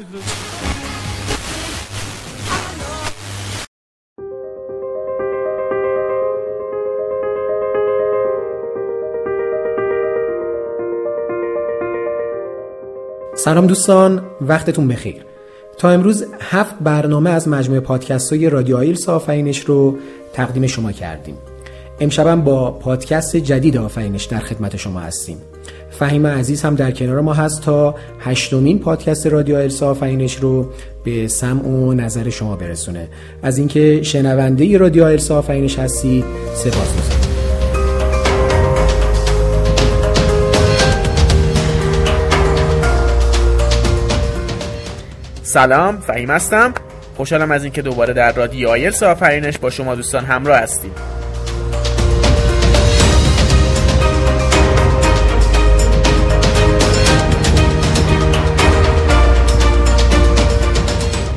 سلام دوستان وقتتون بخیر. تا امروز هفت برنامه از مجموعه پادکست های رادیو آیلس آفرینش رو تقدیم شما کردیم. امشبم با پادکست جدید آفرینش در خدمت شما هستیم. فهیم عزیز هم در کنار ما هست تا هشتمین پادکست رادیو آیلس آفرینش رو به سمع و نظر شما برسونه. از اینکه شنونده رادیو آیلس آفرینش هستید سپاس سلام فهیم هستم. خوشحالم از اینکه دوباره در رادیو آیلس آفرینش با شما دوستان همراه هستیم.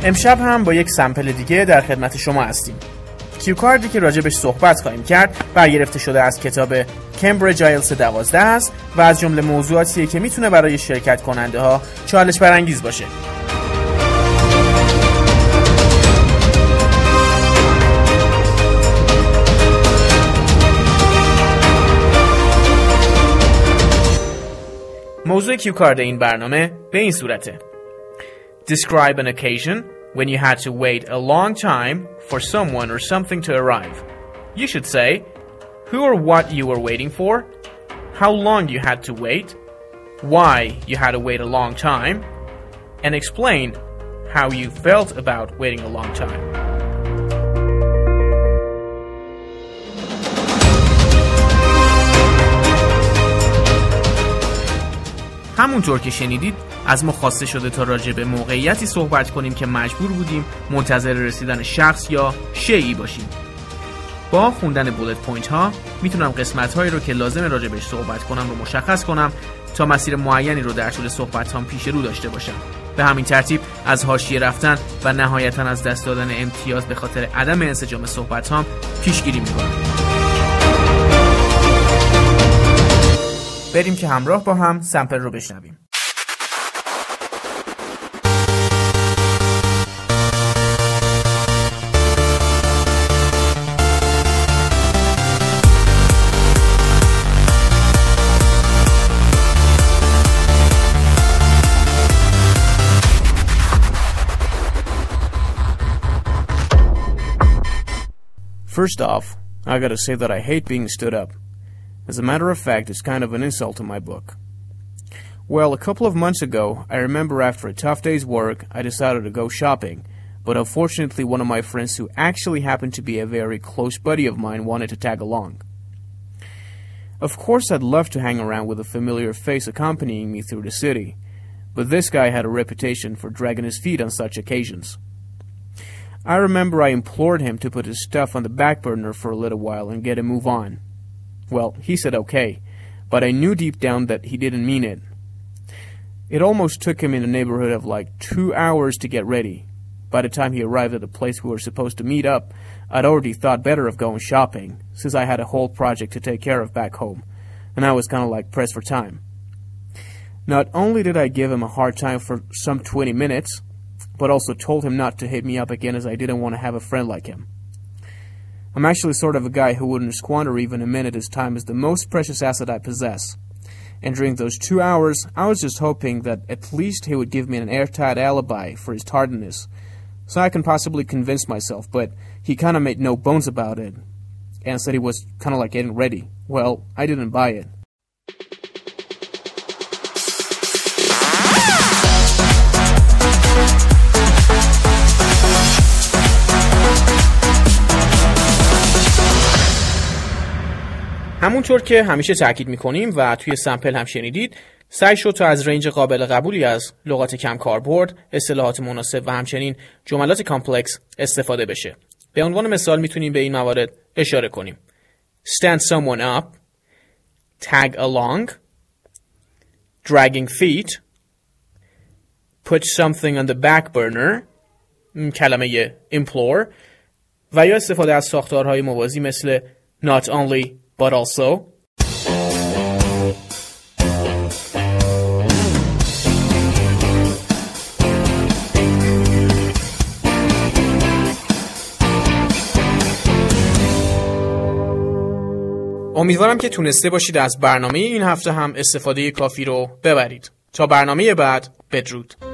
امشب هم با یک سمپل دیگه در خدمت شما هستیم. کیو کاردی که راجبش صحبت خواهیم کرد برگرفته شده از کتاب کمبریج آیلس 12 است و از جمله موضوعاتیه که می‌تونه برای شرکت کننده ها چالش برانگیز باشه. موضوع کیو کارد این برنامه به این صورته. Describe an occasion. When you had to wait a long time for someone or something to arrive. You should say who or what you were waiting for, how long you had to wait, why you had to wait a long time, and explain how you felt about waiting a long time. همونطور که شنیدید از ما خواسته شده تا راجع به موقعیتی صحبت کنیم که مجبور بودیم منتظر رسیدن شخص یا شیعی باشیم. با خوندن بولت پوینت ها می‌تونم قسمت هایی رو که لازم راجع بهش صحبت کنم رو مشخص کنم تا مسیر معینی رو در طول صحبت هم پیش رو داشته باشم. به همین ترتیب از حاشیه رفتن و نهایتا از دست دادن امتیاز به خاطر عدم انسجام صحبت هم پیشگیری می‌کنم. بریم که همراه با هم سمپل رو بشنویم First off, I gotta say that I hate being stood up. As a matter of fact, it's kind of an insult to my book. Well, a couple of months ago, I remember after a tough day's work, I decided to go shopping, but unfortunately, one of my friends who actually happened to be a very close buddy of mine wanted to tag along. Of course, I'd love to hang around with a familiar face accompanying me through the city, but this guy had a reputation for dragging his feet on such occasions. I remember I implored him to put his stuff on the back burner for a little while and get a move on. Well, he said okay, but I knew deep down that he didn't mean it. It almost took him in the neighborhood of like two hours to get ready. By the time he arrived at the place we were supposed to meet up, I'd already thought better of going shopping, since I had a whole project to take care of back home, and I was kind of like pressed for time. Not only did I give him a hard time for some 20 minutes, but also told him not to hit me up again as I didn't want to have a friend like him. I'm actually sort of a guy who wouldn't squander even a minute as time is the most precious asset I possess. And during those two hours, I was just hoping that at least he would give me an airtight alibi for his tardiness, so I can possibly convince myself, but he kind of made no bones about it, and said he was kind of like getting ready. Well, I didn't buy it. همونطور که همیشه تاکید می‌کنیم و توی sample هم شنیدید سعی شد تا از range قابل قبولی از لغات کم کاربرد، اصطلاحات مناسب و همچنین جملات complex استفاده بشه. به عنوان مثال می‌تونیم به این موارد اشاره کنیم. Stand someone up Tag along Dragging feet Put something on the back burner کلمه implore و یا استفاده از ساختارهای موازی مثل not only but also امیدوارم که تونسته باشید از برنامه این هفته هم استفاده کافی رو ببرید. تا برنامه بعد بدرود.